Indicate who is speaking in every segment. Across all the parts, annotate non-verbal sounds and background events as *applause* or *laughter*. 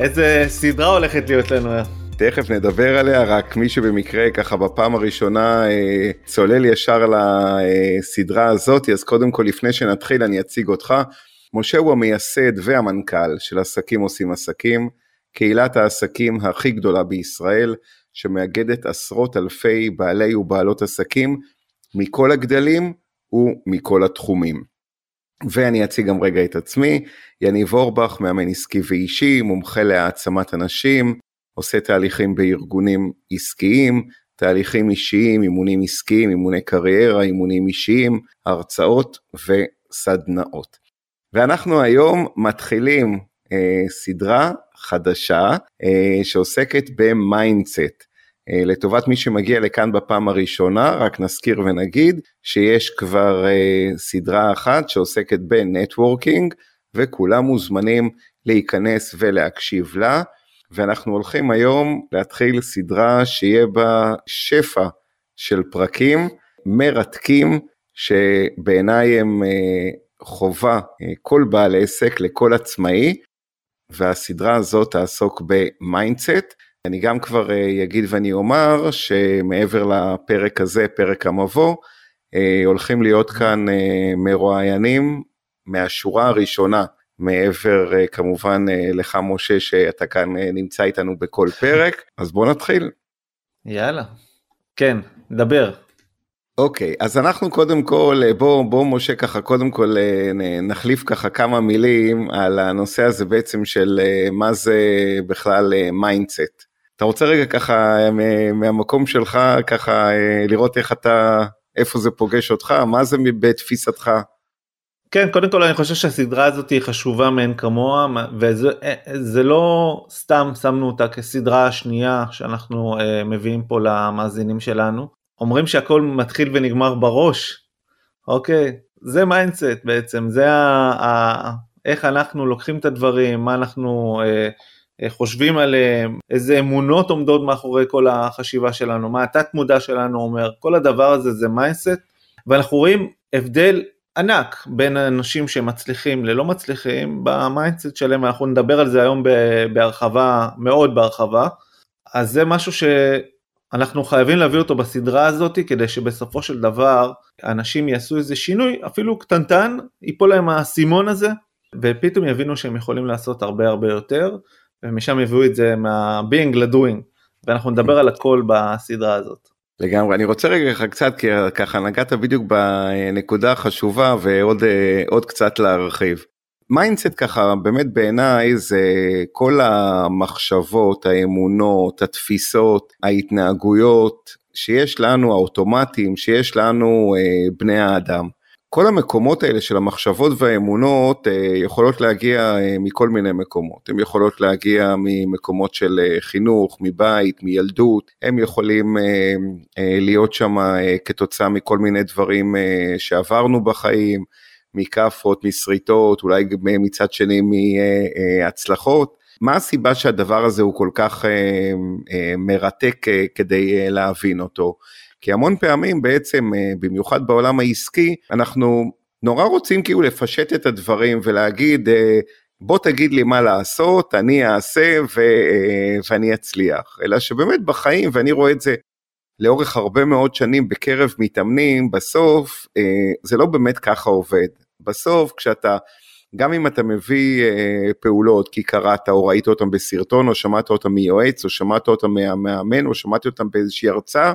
Speaker 1: איזה סדרה הולכת להיות לנו?
Speaker 2: תכף נדבר עליה, רק מי שבמקרה ככה בפעם הראשונה אה, צולל ישר לסדרה הזאת, אז קודם כל לפני שנתחיל אני אציג אותך. משה הוא המייסד והמנכ"ל של עסקים עושים עסקים, קהילת העסקים הכי גדולה בישראל, שמאגדת עשרות אלפי בעלי ובעלות עסקים מכל הגדלים ומכל התחומים. ואני אציג גם רגע את עצמי, יניב אורבך, מאמן עסקי ואישי, מומחה להעצמת אנשים, עושה תהליכים בארגונים עסקיים, תהליכים אישיים, אימונים עסקיים, אימוני קריירה, אימונים אישיים, הרצאות וסדנאות. ואנחנו היום מתחילים אה, סדרה חדשה אה, שעוסקת ב mindset. אה, לטובת מי שמגיע לכאן בפעם הראשונה, רק נזכיר ונגיד שיש כבר אה, סדרה אחת שעוסקת בנטוורקינג, וכולם מוזמנים להיכנס ולהקשיב לה, ואנחנו הולכים היום להתחיל סדרה שיהיה בה שפע של פרקים מרתקים, שבעיניי הם אה, חובה כל בעל עסק לכל עצמאי, והסדרה הזאת תעסוק ב mindset. אני גם כבר אגיד ואני אומר שמעבר לפרק הזה, פרק המבוא, הולכים להיות כאן מרואיינים מהשורה הראשונה, מעבר כמובן לך משה שאתה כאן נמצא איתנו בכל פרק, אז בוא נתחיל.
Speaker 1: יאללה, כן, דבר.
Speaker 2: אוקיי, okay, אז אנחנו קודם כל, בוא, בוא משה ככה, קודם כל נחליף ככה כמה מילים על הנושא הזה בעצם של מה זה בכלל mindset. אתה רוצה רגע ככה מהמקום שלך ככה אה, לראות איך אתה, איפה זה פוגש אותך, מה זה בתפיסתך?
Speaker 1: כן, קודם כל אני חושב שהסדרה הזאת היא חשובה מאין כמוה, וזה אה, לא סתם שמנו אותה כסדרה שנייה שאנחנו מביאים פה למאזינים שלנו. אומרים שהכל מתחיל ונגמר בראש, אוקיי? זה mindset בעצם, זה ה, ה, איך אנחנו לוקחים את הדברים, מה אנחנו... אה, חושבים עליהם, איזה אמונות עומדות מאחורי כל החשיבה שלנו, מה התת מודע שלנו אומר, כל הדבר הזה זה mindset, ואנחנו רואים הבדל ענק בין אנשים שמצליחים ללא מצליחים ב mindset שלהם, אנחנו נדבר על זה היום בהרחבה, מאוד בהרחבה, אז זה משהו שאנחנו חייבים להביא אותו בסדרה הזאת כדי שבסופו של דבר אנשים יעשו איזה שינוי, אפילו קטנטן, ייפול להם האסימון הזה, ופתאום יבינו שהם יכולים לעשות הרבה הרבה יותר, ומשם יביאו את זה מה-being ל doing, ואנחנו נדבר על הכל בסדרה הזאת.
Speaker 2: לגמרי, אני רוצה רגע קצת, כי ככה נגעת בדיוק בנקודה החשובה ועוד עוד קצת להרחיב. mindset ככה באמת בעיניי זה כל המחשבות, האמונות, התפיסות, ההתנהגויות שיש לנו, האוטומטים שיש לנו אה, בני האדם. כל המקומות האלה של המחשבות והאמונות אה, יכולות להגיע אה, מכל מיני מקומות, הן יכולות להגיע ממקומות של אה, חינוך, מבית, מילדות, הם יכולים להיות שם כתוצאה מכל מיני דברים שעברנו בחיים, מכאפות, משריטות, אולי מצד שני מהצלחות. מה הסיבה שהדבר הזה הוא כל כך מרתק כדי להבין אותו? כי המון פעמים בעצם, אה, במיוחד בעולם העסקי, אנחנו נורא רוצים כאילו לפשט את הדברים ולהגיד, אה, בוא תגיד לי מה לעשות, אני אעשה ו, אה, ואני אצליח. אלא שבאמת בחיים, ואני רואה את זה לאורך הרבה מאוד שנים בקרב מתאמנים, בסוף זה לא באמת ככה עובד. בסוף כשאתה, גם אם אתה מביא פעולות כי קראת או ראית אותם בסרטון או שמעת אותם מיועץ או שמעת אותם מהמאמן או שמעתי אותם באיזושהי הרצאה,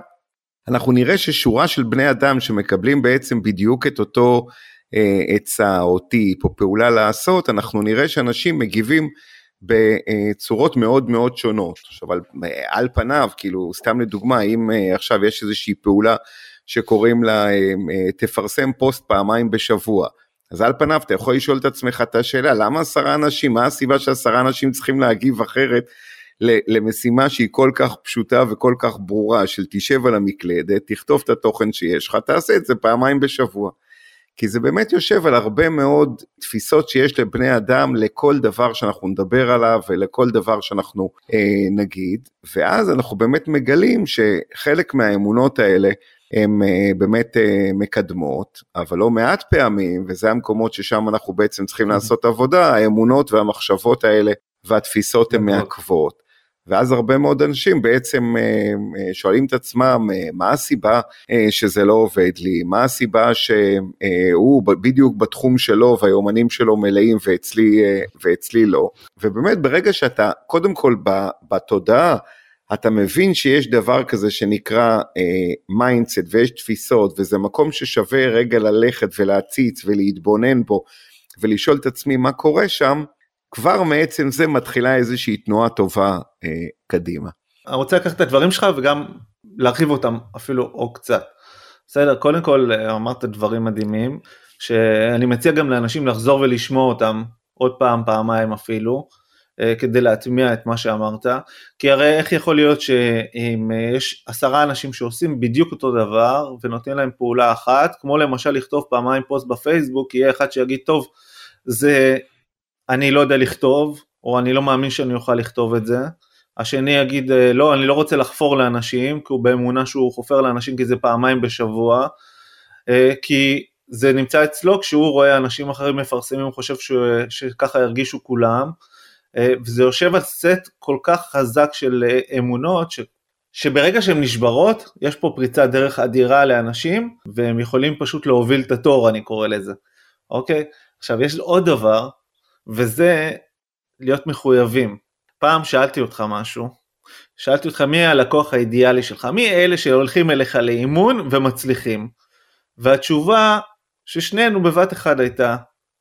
Speaker 2: אנחנו נראה ששורה של בני אדם שמקבלים בעצם בדיוק את אותו אה, עצה או טיפ או פעולה לעשות, אנחנו נראה שאנשים מגיבים בצורות מאוד מאוד שונות. עכשיו על, על פניו, כאילו סתם לדוגמה, אם אה, עכשיו יש איזושהי פעולה שקוראים לה אה, תפרסם פוסט פעמיים בשבוע, אז על פניו אתה יכול לשאול את עצמך את השאלה, למה עשרה אנשים, מה הסיבה שעשרה אנשים צריכים להגיב אחרת למשימה שהיא כל כך פשוטה וכל כך ברורה של תשב על המקלדת, תכתוב את התוכן שיש לך, תעשה את זה פעמיים בשבוע. כי זה באמת יושב על הרבה מאוד תפיסות שיש לבני אדם לכל דבר שאנחנו נדבר עליו ולכל דבר שאנחנו אה, נגיד, ואז אנחנו באמת מגלים שחלק מהאמונות האלה הן אה, באמת אה, מקדמות, אבל לא מעט פעמים, וזה המקומות ששם אנחנו בעצם צריכים לעשות עבודה, האמונות והמחשבות האלה והתפיסות הן נכון. מעכבות. ואז הרבה מאוד אנשים בעצם אה, אה, שואלים את עצמם אה, מה הסיבה שזה לא עובד לי, מה הסיבה שהוא בדיוק בתחום שלו והיומנים שלו מלאים ואצלי, ואצלי לא. ובאמת ברגע שאתה קודם כל בתודעה אתה מבין שיש דבר כזה שנקרא mindset ויש תפיסות וזה מקום ששווה רגע ללכת ולהציץ ולהתבונן בו ולשאול את עצמי מה קורה שם, כבר מעצם זה מתחילה איזושהי תנועה טובה אה, קדימה.
Speaker 1: אני רוצה לקחת את הדברים שלך וגם להרחיב אותם אפילו או קצת. בסדר, קודם כל אה, אמרת דברים מדהימים, שאני מציע גם לאנשים לחזור ולשמוע אותם עוד פעם, פעמיים אפילו, אה, כדי להטמיע את מה שאמרת, כי הרי איך יכול להיות שאם אה, יש עשרה אנשים שעושים בדיוק אותו דבר ונותנים להם פעולה אחת, כמו למשל לכתוב פעמיים פוסט בפייסבוק, יהיה אחד שיגיד, טוב, זה אני לא יודע לכתוב, או אני לא מאמין שאני אוכל לכתוב את זה. השני יגיד, אה, לא, אני לא רוצה לחפור לאנשים, כי הוא באמונה שהוא חופר לאנשים כי זה פעמיים בשבוע, אה, כי זה נמצא אצלו כשהוא רואה אנשים אחרים מפרסמים, הוא חושב ש... שככה ירגישו כולם, אה, וזה יושב על סט כל כך חזק של אמונות, ש... שברגע שהן נשברות, יש פה פריצת דרך אדירה לאנשים, והם יכולים פשוט להוביל את התור, אני קורא לזה, אוקיי? עכשיו, יש עוד דבר, וזה להיות מחויבים. פעם שאלתי אותך משהו, שאלתי אותך מי הלקוח האידיאלי שלך, מי אלה שהולכים אליך לאימון ומצליחים. והתשובה ששנינו בבת אחד הייתה,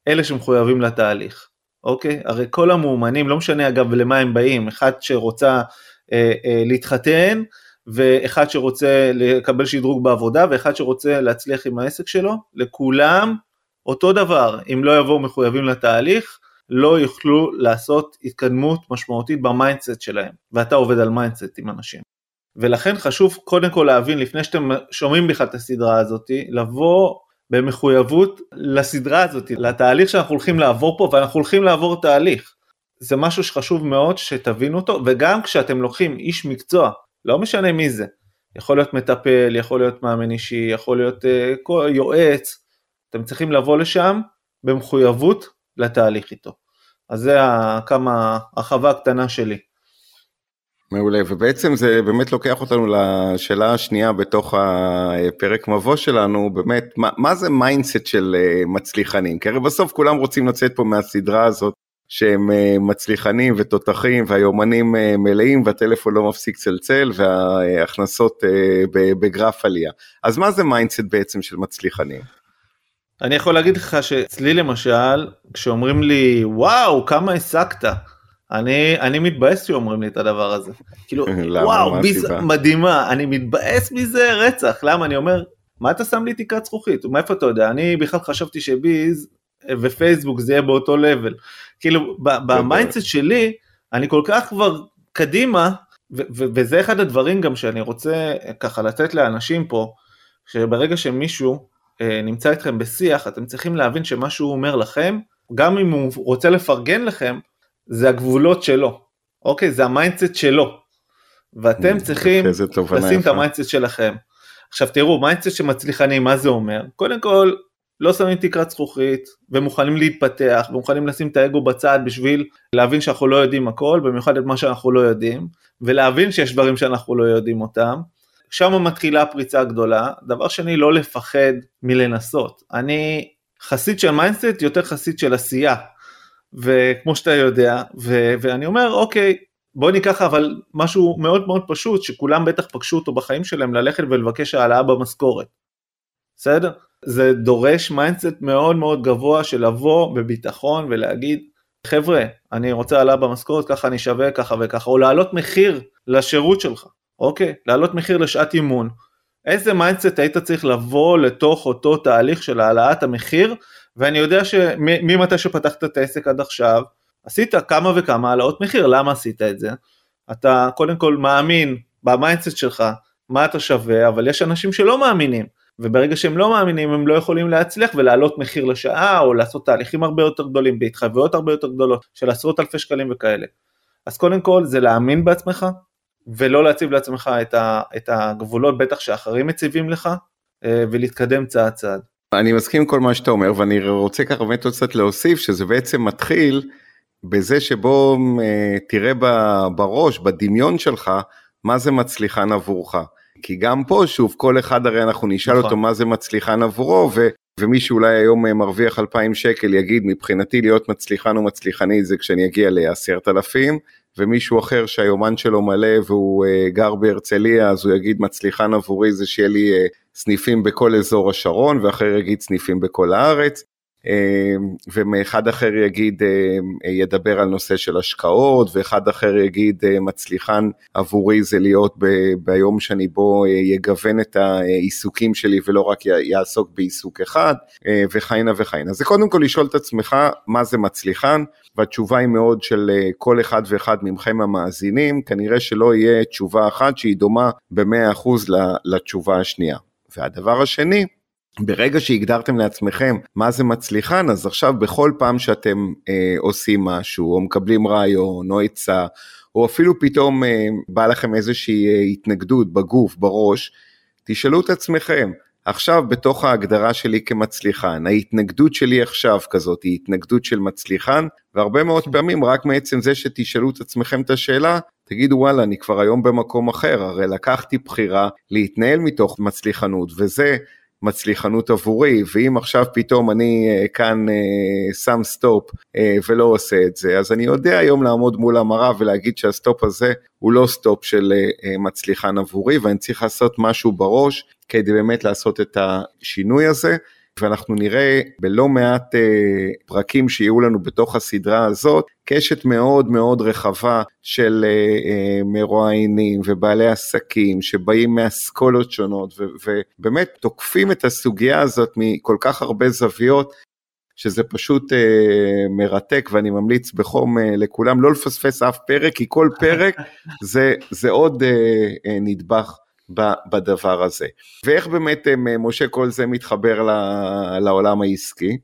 Speaker 1: אלה שמחויבים לתהליך, אוקיי? הרי כל המאומנים, לא משנה אגב למה הם באים, אחד שרוצה אה, אה, להתחתן, ואחד שרוצה לקבל שדרוג בעבודה, ואחד שרוצה להצליח עם העסק שלו, לכולם אותו דבר, אם לא יבואו מחויבים לתהליך, לא יוכלו לעשות התקדמות משמעותית ב mindset שלהם, ואתה עובד על mindset עם אנשים. ולכן חשוב קודם כל להבין, לפני שאתם שומעים בכלל את הסדרה הזאת, לבוא במחויבות לסדרה הזאת, לתהליך שאנחנו הולכים לעבור פה, ואנחנו הולכים לעבור תהליך. זה משהו שחשוב מאוד שתבינו אותו, וגם כשאתם לוקחים איש מקצוע, לא משנה מי זה, יכול להיות מטפל, יכול להיות מאמן אישי, יכול להיות אה, יועץ, אתם צריכים לבוא לשם במחויבות לתהליך איתו. אז זה ככה הרחבה הקטנה שלי.
Speaker 2: מעולה, ובעצם זה באמת לוקח אותנו לשאלה השנייה בתוך הפרק מבוא שלנו, באמת, מה, מה זה mindset של אה, מצליחנים? כי הרי בסוף כולם רוצים לצאת פה מהסדרה הזאת שהם אה, מצליחנים ותותחים והיומנים אה, מלאים והטלפון לא מפסיק צלצל וההכנסות בגרף עלייה. אז מה זה mindset בעצם של מצליחנים?
Speaker 1: אני יכול להגיד לך שאצלי למשל, כשאומרים לי, וואו, כמה הספקת, אני, אני מתבאס שאומרים לי את הדבר הזה. כאילו, *laughs* וואו, ביז מדהימה, אני מתבאס מזה רצח. למה? אני אומר, מה אתה שם לי תקרת זכוכית? מאיפה אתה יודע? אני בכלל חשבתי שביז ופייסבוק זה יהיה באותו level. כאילו, ב mindset שלי, אני כל כך כבר קדימה, וזה אחד הדברים גם שאני רוצה ככה לתת לאנשים פה, שברגע שמישהו נמצא איתכם בשיח, אתם צריכים להבין שמה שהוא אומר לכם, גם אם הוא רוצה לפרגן לכם, זה הגבולות שלו, אוקיי? זה ה mindset שלו. ואתם צריכים לשים את ה mindset שלכם. עכשיו תראו, mindset של מצליחנים, מה זה אומר? קודם כל, לא שמים תקרת זכוכית, ומוכנים להתפתח, ומוכנים לשים את האגו בצד בשביל להבין שאנחנו לא יודעים הכל, במיוחד את מה שאנחנו לא יודעים, ולהבין שיש דברים שאנחנו לא יודעים אותם, שם מתחילה הפריצה הגדולה. דבר שני, לא לפחד מלנסות. אני חסיד של mindset, יותר חסיד של עשייה. וכמו שאתה יודע, ו- ואני אומר, אוקיי, בוא ניקח אבל משהו מאוד מאוד פשוט, שכולם בטח פגשו אותו בחיים שלהם, ללכת ולבקש העלאה במשכורת. בסדר? זה דורש mindset מאוד מאוד גבוה של לבוא בביטחון ולהגיד, חבר'ה, אני רוצה העלאה במשכורת, ככה אני שווה, ככה וככה, או להעלות מחיר לשירות שלך. אוקיי? להעלות מחיר לשעת אימון. איזה mindset היית צריך לבוא לתוך אותו תהליך של העלאת המחיר, ואני יודע שממתי שפתחת את העסק עד עכשיו, עשית כמה וכמה העלאות מחיר, למה עשית את זה? אתה קודם כל מאמין ב mindset שלך מה אתה שווה, אבל יש אנשים שלא מאמינים, וברגע שהם לא מאמינים הם לא יכולים להצליח ולהעלות מחיר לשעה או לעשות תהליכים הרבה יותר גדולים בהתחייבויות הרבה יותר גדולות של עשרות אלפי שקלים וכאלה. אז קודם כל זה להאמין בעצמך ולא להציב לעצמך את, ה, את הגבולות בטח שאחרים מציבים לך אה, ולהתקדם צעד צעד.
Speaker 2: אני מסכים עם כל מה שאתה אומר ואני רוצה ככה באמת עוד קצת להוסיף שזה בעצם מתחיל בזה שבו אה, תראה בראש בדמיון שלך מה זה מצליחן עבורך. כי גם פה שוב כל אחד הרי אנחנו נשאל נכון. אותו מה זה מצליחן עבורו ו, ומי שאולי היום אה, מרוויח 2,000 שקל יגיד מבחינתי להיות מצליחן או מצליחנית זה כשאני אגיע לעשרת אלפים ומישהו אחר שהיומן שלו מלא והוא uh, גר בהרצליה אז הוא יגיד מצליחן עבורי זה שיהיה לי uh, סניפים בכל אזור השרון ואחר יגיד סניפים בכל הארץ ומאחד אחר יגיד, אמ, ידבר על נושא של השקעות, ואחד אחר יגיד, אה, מצליחן עבורי זה להיות ב- ביום שאני בו אה, יגוון את העיסוקים שלי ולא רק יעסוק בעיסוק אחד, אה, וכהנה וכהנה. זה קודם כל לשאול את עצמך מה זה מצליחן, והתשובה היא מאוד של כל אחד ואחד מכם המאזינים, כנראה שלא יהיה תשובה אחת שהיא דומה ב-100% לתשובה השנייה. והדבר השני, ברגע שהגדרתם לעצמכם מה זה מצליחן, אז עכשיו בכל פעם שאתם אה, עושים משהו, או מקבלים רעיון, או עצה, או אפילו פתאום אה, בא לכם איזושהי אה, התנגדות בגוף, בראש, תשאלו את עצמכם, עכשיו בתוך ההגדרה שלי כמצליחן, ההתנגדות שלי עכשיו כזאת היא התנגדות של מצליחן, והרבה מאוד פעמים רק מעצם זה שתשאלו את עצמכם את השאלה, תגידו וואלה אני כבר היום במקום אחר, הרי לקחתי בחירה להתנהל מתוך מצליחנות, וזה מצליחנות עבורי, ואם עכשיו פתאום אני אה, כאן אה, שם סטופ אה, ולא עושה את זה, אז אני יודע היום לעמוד מול המראה ולהגיד שהסטופ הזה הוא לא סטופ של מצליחן עבורי, ואני צריך לעשות משהו בראש כדי באמת לעשות את השינוי הזה. ואנחנו נראה בלא מעט אה, פרקים שיהיו לנו בתוך הסדרה הזאת, קשת מאוד מאוד רחבה של אה, אה, מרואיינים ובעלי עסקים שבאים מאסכולות שונות ו- ובאמת תוקפים את הסוגיה הזאת מכל כך הרבה זוויות. שזה פשוט אה, מרתק ואני ממליץ בחום אה, לכולם לא לפספס אף פרק כי כל פרק *laughs* זה, זה עוד אה, אה, נדבך בדבר הזה. ואיך באמת אה, משה כל זה מתחבר לעולם העסקי?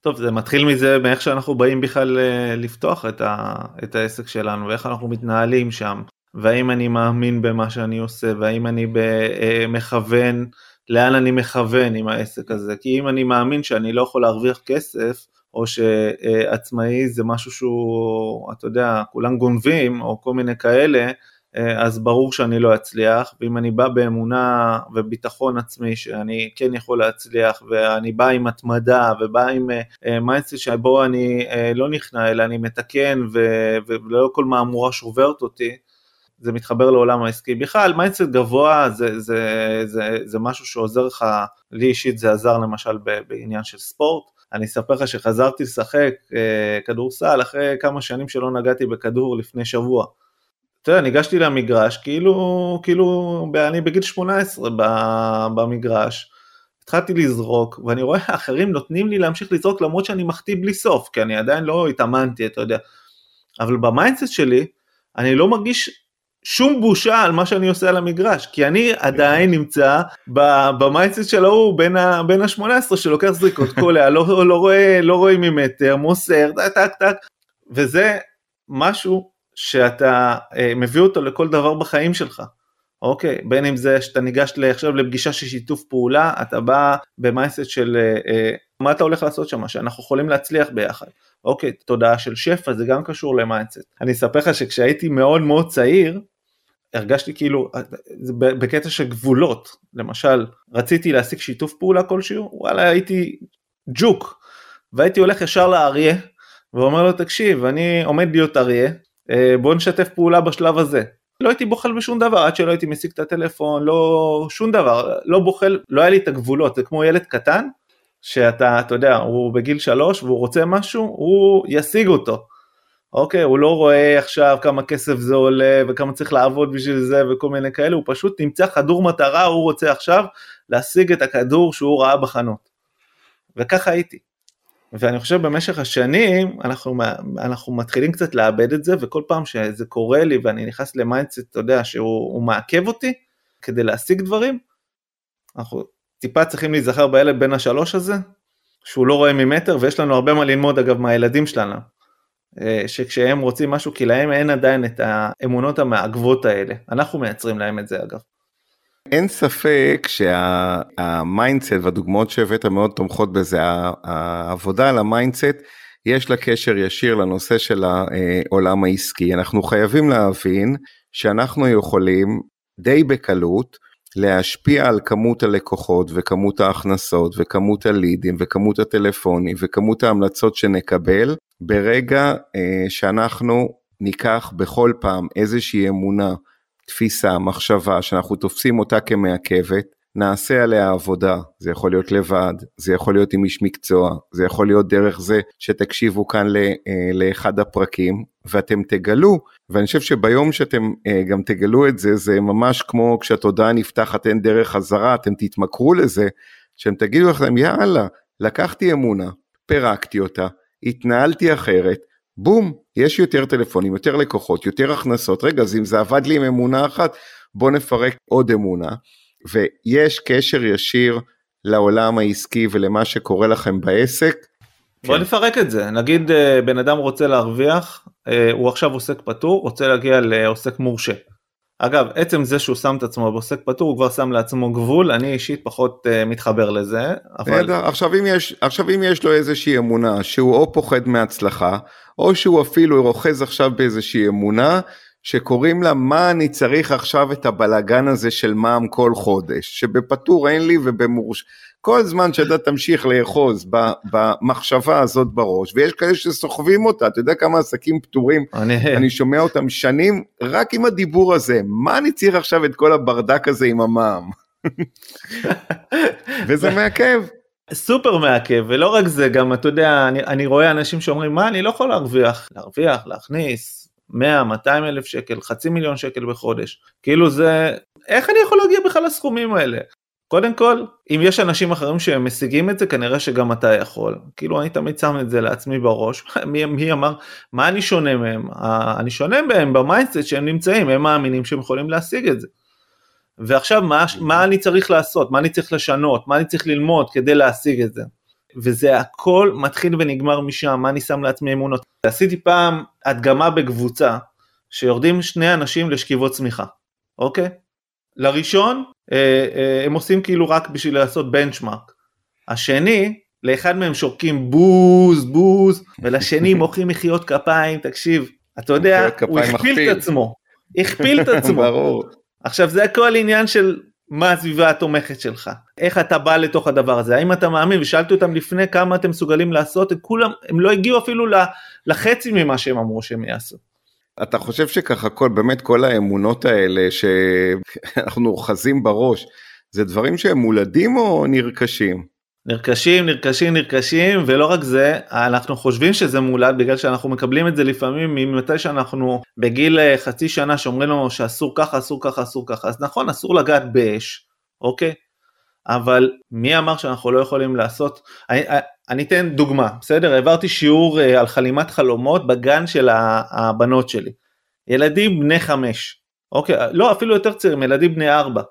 Speaker 1: טוב זה מתחיל מזה מאיך שאנחנו באים בכלל אה, לפתוח את, ה, את העסק שלנו ואיך אנחנו מתנהלים שם והאם אני מאמין במה שאני עושה והאם אני אה, מכוון לאן אני מכוון עם העסק הזה כי אם אני מאמין שאני לא יכול להרוויח כסף או שעצמאי זה משהו שהוא אתה יודע כולם גונבים או כל מיני כאלה אז ברור שאני לא אצליח, ואם אני בא באמונה וביטחון עצמי שאני כן יכול להצליח, ואני בא עם התמדה ובא עם mindset אה, שבו אני אה, לא נכנע אלא אני מתקן ולא כל מהמורה שוברת אותי, זה מתחבר לעולם העסקי. בכלל, mindset גבוה זה, זה, זה, זה משהו שעוזר לך, לי אישית זה עזר למשל בעניין של ספורט. אני אספר לך שחזרתי לשחק כדורסל אחרי כמה שנים שלא נגעתי בכדור לפני שבוע. אתה יודע, ניגשתי למגרש, כאילו, כאילו, אני בגיל 18 במגרש, התחלתי לזרוק, ואני רואה אחרים נותנים לי להמשיך לזרוק למרות שאני מחטיא בלי סוף, כי אני עדיין לא התאמנתי, אתה יודע. אבל ב mindset שלי, אני לא מרגיש שום בושה על מה שאני עושה על המגרש, כי אני עדיין נמצא ב mindset של ההוא בן ה-18 שלוקח זריקות *laughs* קולע, לא, לא, רואה, לא רואה ממטר, מוסר, טק טק, וזה משהו שאתה אה, מביא אותו לכל דבר בחיים שלך. אוקיי, בין אם זה שאתה ניגש עכשיו לפגישה של שיתוף פעולה, אתה בא במייסט של אה, אה, מה אתה הולך לעשות שם, שאנחנו יכולים להצליח ביחד. אוקיי, תודעה של שפע זה גם קשור למייסט. אני אספר לך שכשהייתי מאוד מאוד צעיר, הרגשתי כאילו, בקטע של גבולות, למשל, רציתי להשיג שיתוף פעולה כלשהו, וואלה הייתי ג'וק, והייתי הולך ישר לאריה, ואומר לו תקשיב, אני עומד להיות אריה, אה, בוא נשתף פעולה בשלב הזה. לא הייתי בוחל בשום דבר עד שלא הייתי משיג את הטלפון, לא שום דבר, לא בוחל, לא היה לי את הגבולות, זה כמו ילד קטן, שאתה, אתה יודע, הוא בגיל שלוש והוא רוצה משהו, הוא ישיג אותו. אוקיי, הוא לא רואה עכשיו כמה כסף זה עולה וכמה צריך לעבוד בשביל זה וכל מיני כאלה, הוא פשוט נמצא כדור מטרה, הוא רוצה עכשיו להשיג את הכדור שהוא ראה בחנות. וככה הייתי. ואני חושב במשך השנים אנחנו, אנחנו מתחילים קצת לאבד את זה וכל פעם שזה קורה לי ואני נכנס ל mindset, אתה יודע, שהוא מעכב אותי כדי להשיג דברים, אנחנו טיפה צריכים להיזכר בילד בן השלוש הזה, שהוא לא רואה ממטר ויש לנו הרבה מה ללמוד אגב מהילדים שלנו. אה, שכשהם רוצים משהו כי להם אין עדיין את האמונות המעכבות האלה אנחנו מייצרים להם את זה אגב.
Speaker 2: אין ספק שה mindset והדוגמאות שהבאת מאוד תומכות בזה העבודה על ה mindset יש לה קשר ישיר לנושא של העולם העסקי. אנחנו חייבים להבין שאנחנו יכולים די בקלות להשפיע על כמות הלקוחות וכמות ההכנסות וכמות הלידים וכמות הטלפונים וכמות ההמלצות שנקבל ברגע אה, שאנחנו ניקח בכל פעם איזושהי אמונה, תפיסה, מחשבה שאנחנו תופסים אותה כמעכבת, נעשה עליה עבודה, זה יכול להיות לבד, זה יכול להיות עם איש מקצוע, זה יכול להיות דרך זה שתקשיבו כאן ל, אה, לאחד הפרקים ואתם תגלו, ואני חושב שביום שאתם אה, גם תגלו את זה, זה ממש כמו כשהתודעה נפתחת אין דרך חזרה, אתם תתמכרו לזה, שאתם תגידו לכם יאללה, לקחתי אמונה, פירקתי אותה, התנהלתי אחרת, בום, יש יותר טלפונים, יותר לקוחות, יותר הכנסות, רגע, אז אם זה עבד לי עם אמונה אחת, בוא נפרק עוד אמונה, ויש קשר ישיר לעולם העסקי ולמה שקורה לכם בעסק.
Speaker 1: בוא כן. נפרק את זה, נגיד אה, בן אדם רוצה להרוויח, אה, הוא עכשיו עוסק פטור, רוצה להגיע לעוסק מורשה. אגב, עצם זה שהוא שם את עצמו בעוסק פטור, הוא כבר שם לעצמו גבול, אני אישית פחות uh, מתחבר לזה.
Speaker 2: אבל... עכשיו, אם יש, עכשיו אם יש לו איזושהי אמונה שהוא או פוחד מהצלחה, או שהוא אפילו רוכז עכשיו באיזושהי אמונה, שקוראים לה מה אני צריך עכשיו את הבלגן הזה של מע"מ כל חודש, שבפטור אין לי ובמורש... כל זמן שאתה תמשיך לאחוז במחשבה הזאת בראש, ויש כאלה שסוחבים אותה, אתה יודע כמה עסקים פטורים, אני, אני שומע אותם שנים, רק עם הדיבור הזה, מה אני צריך עכשיו את כל הברדק הזה עם המע"מ? *laughs* וזה מעכב.
Speaker 1: סופר מעכב, ולא רק זה, גם אתה יודע, אני, אני רואה אנשים שאומרים, מה, אני לא יכול להרוויח, להרוויח, להכניס 100, 200 אלף שקל, חצי מיליון שקל בחודש, כאילו זה, איך אני יכול להגיע בכלל לסכומים האלה? קודם כל, אם יש אנשים אחרים שמשיגים את זה, כנראה שגם אתה יכול. כאילו, אני תמיד שם את זה לעצמי בראש. *laughs* מי, מי אמר, מה אני שונה מהם? אני שונה מהם ב mindset שהם נמצאים, הם מאמינים שהם יכולים להשיג את זה. ועכשיו, מה, מה אני צריך לעשות? מה אני צריך לשנות? מה אני צריך ללמוד כדי להשיג את זה? וזה הכל מתחיל ונגמר משם, מה אני שם לעצמי אמונות. עשיתי פעם הדגמה בקבוצה, שיורדים שני אנשים לשכיבות צמיחה, אוקיי? לראשון הם עושים כאילו רק בשביל לעשות בנצ'מארק. השני, לאחד מהם שורקים בוז בוז, ולשני *laughs* מוחאים מחיאות כפיים, תקשיב, אתה יודע, הוא הכפיל את עצמו, הכפיל את *laughs* עצמו. ברור. עכשיו זה הכל עניין של מה הסביבה התומכת שלך, איך אתה בא לתוך הדבר הזה, האם אתה מאמין, ושאלתי אותם לפני כמה אתם מסוגלים לעשות, הם כולם, הם לא הגיעו אפילו לחצי ממה שהם אמרו שהם יעשו.
Speaker 2: אתה חושב שככה כל, באמת כל האמונות האלה שאנחנו אוחזים בראש, זה דברים שהם מולדים או נרכשים?
Speaker 1: נרכשים, נרכשים, נרכשים, ולא רק זה, אנחנו חושבים שזה מולד בגלל שאנחנו מקבלים את זה לפעמים ממתי שאנחנו בגיל אה, חצי שנה שאומרים לנו שאסור ככה, אסור ככה, אסור ככה, אז נכון, אסור לגעת באש, אוקיי? אבל מי אמר שאנחנו לא יכולים לעשות, אני, אה, אני אתן דוגמה, בסדר? העברתי שיעור אה, על חלימת חלומות בגן של הבנות שלי. ילדים בני חמש, אוקיי? לא, אפילו יותר צעירים, ילדים בני ארבע.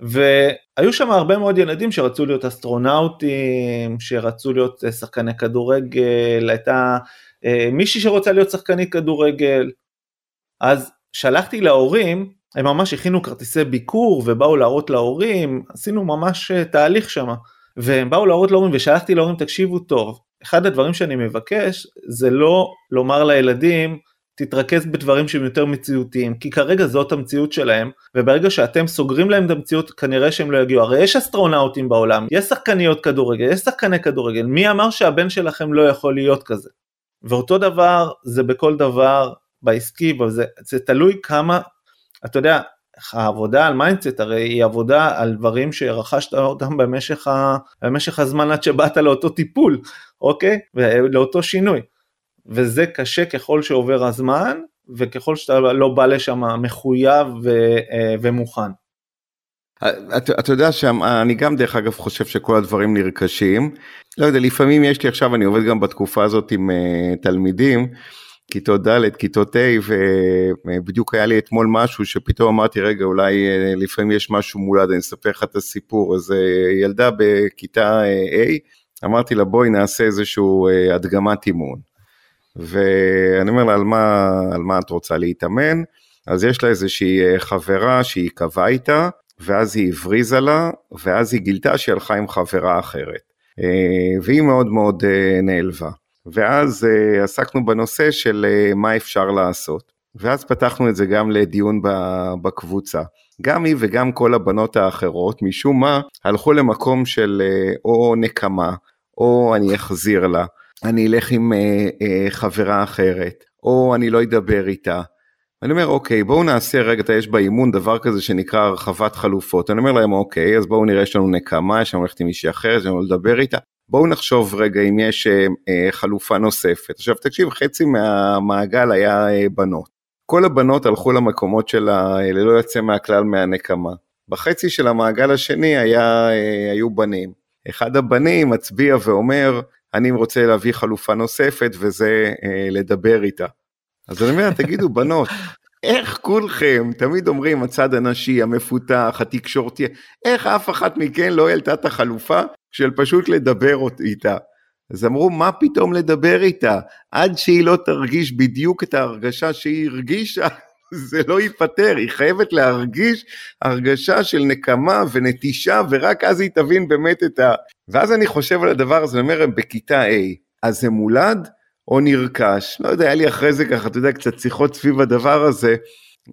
Speaker 1: והיו שם הרבה מאוד ילדים שרצו להיות אסטרונאוטים, שרצו להיות אה, שחקני כדורגל, הייתה אה, מישהי שרוצה להיות שחקנית כדורגל. אז שלחתי להורים, הם ממש הכינו כרטיסי ביקור ובאו להראות להורים, עשינו ממש תהליך שם. והם באו להראות להורים ושלחתי להורים תקשיבו טוב, אחד הדברים שאני מבקש זה לא לומר לילדים תתרכז בדברים שהם יותר מציאותיים כי כרגע זאת המציאות שלהם וברגע שאתם סוגרים להם את המציאות כנראה שהם לא יגיעו הרי יש אסטרונאוטים בעולם יש שחקניות כדורגל יש שחקני כדורגל מי אמר שהבן שלכם לא יכול להיות כזה ואותו דבר זה בכל דבר בעסקי וזה זה תלוי כמה אתה יודע העבודה על mindset הרי היא עבודה על דברים שרכשת אותם במשך, ה, במשך הזמן עד שבאת לאותו טיפול, אוקיי? לאותו שינוי. וזה קשה ככל שעובר הזמן וככל שאתה לא בא לשם מחויב ו, אה, ומוכן.
Speaker 2: אתה, אתה יודע שאני גם דרך אגב חושב שכל הדברים נרכשים. לא יודע, לפעמים יש לי עכשיו, אני עובד גם בתקופה הזאת עם uh, תלמידים, כיתות ד', כיתות ה', ובדיוק היה לי אתמול משהו שפתאום אמרתי, רגע, אולי uh, לפעמים יש משהו מולד, אני אספר לך את הסיפור. אז uh, ילדה בכיתה uh, A, אמרתי לה, בואי נעשה איזשהו הדגמת אימון. ואני אומר לה, על מה, על מה את רוצה להתאמן? אז יש לה איזושהי חברה שהיא קבעה איתה, ואז היא הבריזה לה, ואז היא גילתה שהיא הלכה עם חברה אחרת. אה, והיא מאוד מאוד אה, נעלבה. ואז אה, עסקנו בנושא של מה אפשר לעשות. ואז פתחנו את זה גם לדיון בקבוצה. גם היא וגם כל הבנות האחרות, משום מה, הלכו למקום של או נקמה, או אני אחזיר לה, אני אלך עם חברה אחרת, או אני לא אדבר איתה, אני אומר אוקיי בואו נעשה רגע, יש באימון דבר כזה שנקרא הרחבת חלופות, אני אומר להם אוקיי אז בואו נראה יש לנו נקמה, יש לנו ללכת עם מישהי אחרת, יש לנו לדבר איתה, בואו נחשוב רגע אם יש אה, אה, חלופה נוספת. עכשיו תקשיב חצי מהמעגל היה אה, בנות, כל הבנות הלכו למקומות שלה אה, ללא יוצא מהכלל מהנקמה, בחצי של המעגל השני היה, היו בנים, אחד הבנים מצביע ואומר אני רוצה להביא חלופה נוספת וזה אה, לדבר איתה. אז אני אומר, תגידו, *laughs* בנות, איך כולכם תמיד אומרים הצד הנשי, המפותח, התקשורתי, איך אף אחת מכן לא העלתה את החלופה של פשוט לדבר איתה? אז אמרו, מה פתאום לדבר איתה? עד שהיא לא תרגיש בדיוק את ההרגשה שהיא הרגישה, *laughs* זה לא ייפתר, היא חייבת להרגיש הרגשה של נקמה ונטישה, ורק אז היא תבין באמת את ה... ואז אני חושב על הדבר הזה, אני אומר, בכיתה A, אז זה מולד? או נרכש, לא יודע, היה לי אחרי זה ככה, אתה יודע, קצת שיחות סביב הדבר הזה,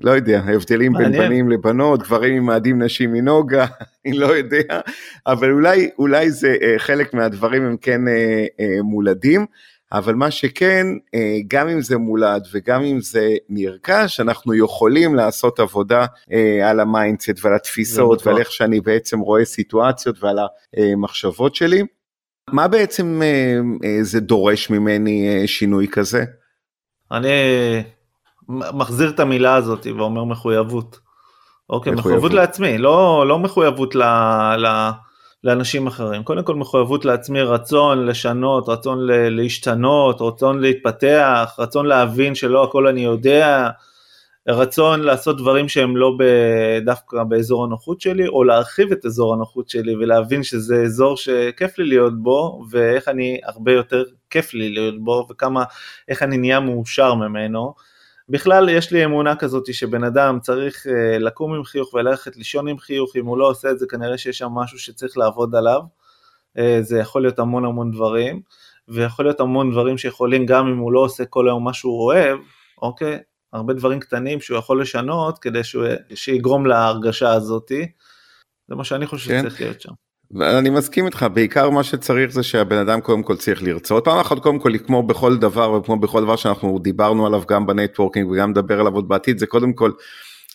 Speaker 2: לא יודע, ההבדלים בין בנים לבנות, גברים ממאדים נשים מנוגה, *laughs* אני לא יודע, אבל אולי, אולי זה אה, חלק מהדברים הם כן אה, אה, מולדים, אבל מה שכן, אה, גם אם זה מולד וגם אם זה נרכש, אנחנו יכולים לעשות עבודה אה, על ה mindset ועל התפיסות ועל איך שאני בעצם רואה סיטואציות ועל המחשבות שלי. מה בעצם אה, אה, זה דורש ממני אה, שינוי כזה?
Speaker 1: אני מחזיר את המילה הזאת ואומר מחויבות. אוקיי, מחויבות, מחויבות לעצמי, לא, לא מחויבות ל, ל, לאנשים אחרים. קודם כל מחויבות לעצמי, רצון לשנות, רצון להשתנות, רצון להתפתח, רצון להבין שלא הכל אני יודע, רצון לעשות דברים שהם לא דווקא באזור הנוחות שלי, או להרחיב את אזור הנוחות שלי ולהבין שזה אזור שכיף לי להיות בו, ואיך אני הרבה יותר כיף לי להיות בו, וכמה, איך אני נהיה מאושר ממנו. בכלל יש לי אמונה כזאת שבן אדם צריך אה, לקום עם חיוך וללכת לישון עם חיוך, אם הוא לא עושה את זה כנראה שיש שם משהו שצריך לעבוד עליו, אה, זה יכול להיות המון המון דברים, ויכול להיות המון דברים שיכולים גם אם הוא לא עושה כל היום מה שהוא אוהב, אוקיי, הרבה דברים קטנים שהוא יכול לשנות כדי שהוא, שיגרום להרגשה הזאתי. זה מה שאני חושב כן. שצריך להיות שם.
Speaker 2: אני מסכים איתך, בעיקר מה שצריך זה שהבן אדם קודם כל צריך לרצות. פעם אחת קודם כל, כמו בכל דבר וכמו בכל דבר שאנחנו דיברנו עליו גם ב networking וגם נדבר עליו עוד בעתיד, זה קודם כל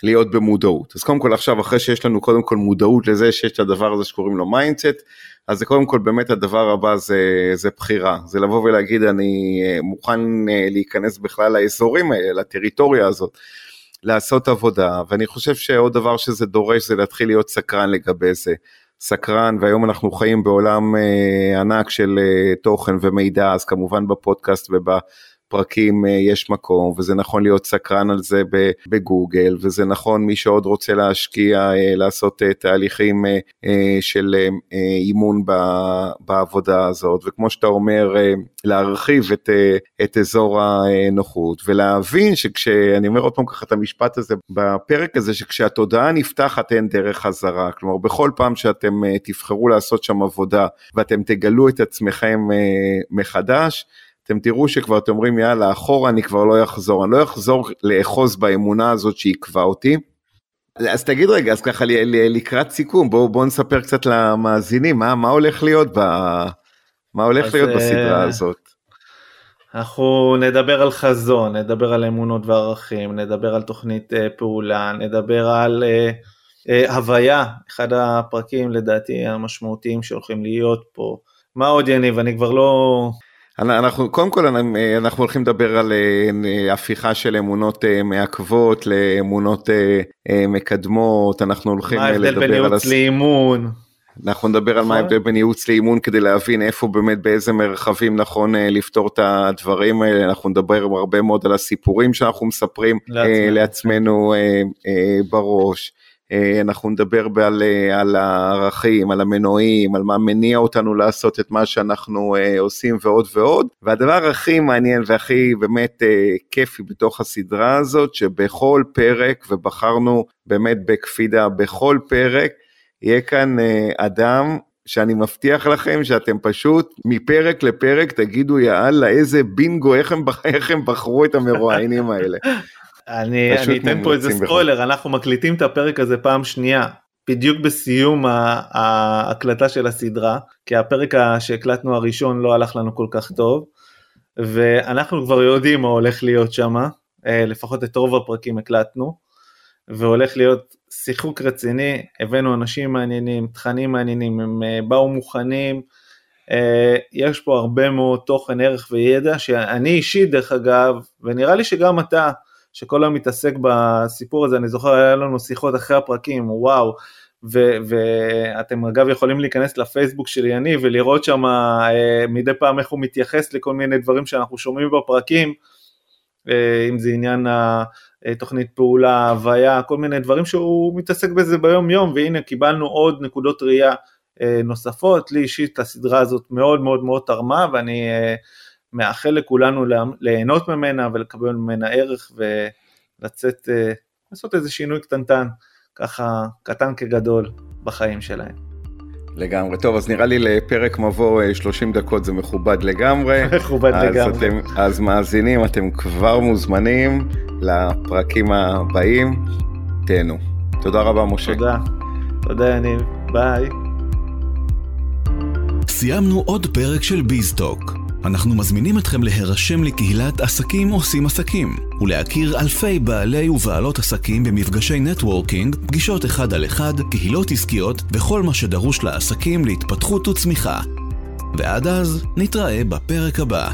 Speaker 2: להיות במודעות. אז קודם כל עכשיו, אחרי שיש לנו קודם כל מודעות לזה שיש את הדבר הזה שקוראים לו mindset, אז זה קודם כל באמת הדבר הבא זה, זה בחירה, זה לבוא ולהגיד אני אה, מוכן אה, להיכנס בכלל לאזורים האלה, לטריטוריה הזאת, לעשות עבודה, ואני חושב שעוד דבר שזה דורש זה להתחיל להיות סקרן לגבי זה. סקרן והיום אנחנו חיים בעולם אה, ענק של אה, תוכן ומידע אז כמובן בפודקאסט וב... פרקים אה, יש מקום וזה נכון להיות סקרן על זה בגוגל וזה נכון מי שעוד רוצה להשקיע אה, לעשות אה, תהליכים של אימון בעבודה הזאת וכמו שאתה אומר להרחיב את, את אזור הנוחות ולהבין שכשאני אומר עוד פעם ככה את המשפט הזה בפרק הזה שכשהתודעה נפתחת אין דרך חזרה. כלומר בכל פעם שאתם תבחרו לעשות שם עבודה ואתם תגלו את עצמכם מחדש אתם תראו שכבר אתם אומרים יאללה אחורה אני כבר לא אחזור, אני לא אחזור לאחוז באמונה הזאת שעיכבה אותי. אז תגיד רגע, אז ככה לקראת סיכום, בואו בוא נספר קצת למאזינים, מה, מה הולך להיות, ב, מה הולך להיות בסדרה אה, הזאת?
Speaker 1: אנחנו נדבר על חזון, נדבר על אמונות וערכים, נדבר על תוכנית uh, פעולה, נדבר על uh, הוויה, אחד הפרקים לדעתי המשמעותיים שהולכים להיות פה. מה עוד יניב, אני כבר לא...
Speaker 2: אנחנו קודם כל אנחנו הולכים לדבר על הפיכה של אמונות מעכבות לאמונות מקדמות אנחנו הולכים לדבר על... מה
Speaker 1: ההבדל בין ייעוץ לאימון?
Speaker 2: אנחנו נדבר על מה נכון. ההבדל בין ייעוץ לאימון כדי להבין איפה באמת באיזה מרחבים נכון אה, לפתור את הדברים האלה, אנחנו נדבר הרבה מאוד על הסיפורים שאנחנו מספרים לעצמנו, לעצמנו אה, אה, בראש. אנחנו נדבר על, על הערכים, על המנועים, על מה מניע אותנו לעשות את מה שאנחנו עושים ועוד ועוד. והדבר הכי מעניין והכי באמת כיפי בתוך הסדרה הזאת, שבכל פרק, ובחרנו באמת בקפידה בכל פרק, יהיה כאן אה, אדם שאני מבטיח לכם שאתם פשוט מפרק לפרק תגידו יאללה איזה בינגו איך הם, איך הם בחרו את המרואיינים האלה. *laughs*
Speaker 1: אני, אני אתן פה איזה ספוילר. אנחנו מקליטים את הפרק הזה פעם שנייה בדיוק בסיום ההקלטה של הסדרה כי הפרק שהקלטנו הראשון לא הלך לנו כל כך טוב ואנחנו כבר יודעים מה הולך להיות שם אה, לפחות את רוב הפרקים הקלטנו והולך להיות שיחוק רציני, הבאנו אנשים מעניינים, תכנים מעניינים, הם אה, באו מוכנים, אה, יש פה הרבה מאוד תוכן, ערך וידע, שאני אישית דרך אגב, ונראה לי שגם אתה, שכל היום מתעסק בסיפור הזה, אני זוכר היה לנו שיחות אחרי הפרקים, וואו, ואתם אגב יכולים להיכנס לפייסבוק של יניב ולראות שם אה, מדי פעם איך הוא מתייחס לכל מיני דברים שאנחנו שומעים בפרקים, אה, אם זה עניין התוכנית פעולה, הוויה, כל מיני דברים שהוא מתעסק בזה ביום יום, והנה קיבלנו עוד נקודות ראייה אה, נוספות, לי אישית הסדרה הזאת מאוד מאוד מאוד תרמה, ואני אה, מאחל לכולנו ליהנות ממנה ולקבל ממנה ערך ולצאת, לעשות איזה שינוי קטנטן, ככה קטן כגדול בחיים שלהם.
Speaker 2: לגמרי. טוב, אז נראה לי לפרק מבוא 30 אה, דקות זה מכובד לגמרי. *laughs*
Speaker 1: מכובד
Speaker 2: אז
Speaker 1: לגמרי.
Speaker 2: אתם, אז מאזינים, אתם כבר מוזמנים לפרקים הבאים. תהנו. תודה רבה, משה.
Speaker 1: תודה. תודה, יניב. ביי.
Speaker 3: סיימנו עוד פרק של ביזטוק. אנחנו מזמינים אתכם להירשם לקהילת עסקים עושים עסקים, ולהכיר אלפי בעלי ובעלות עסקים במפגשי networking, פגישות אחד על אחד, קהילות עסקיות וכל מה שדרוש לעסקים להתפתחות וצמיחה. ועד אז, נתראה בפרק הבא.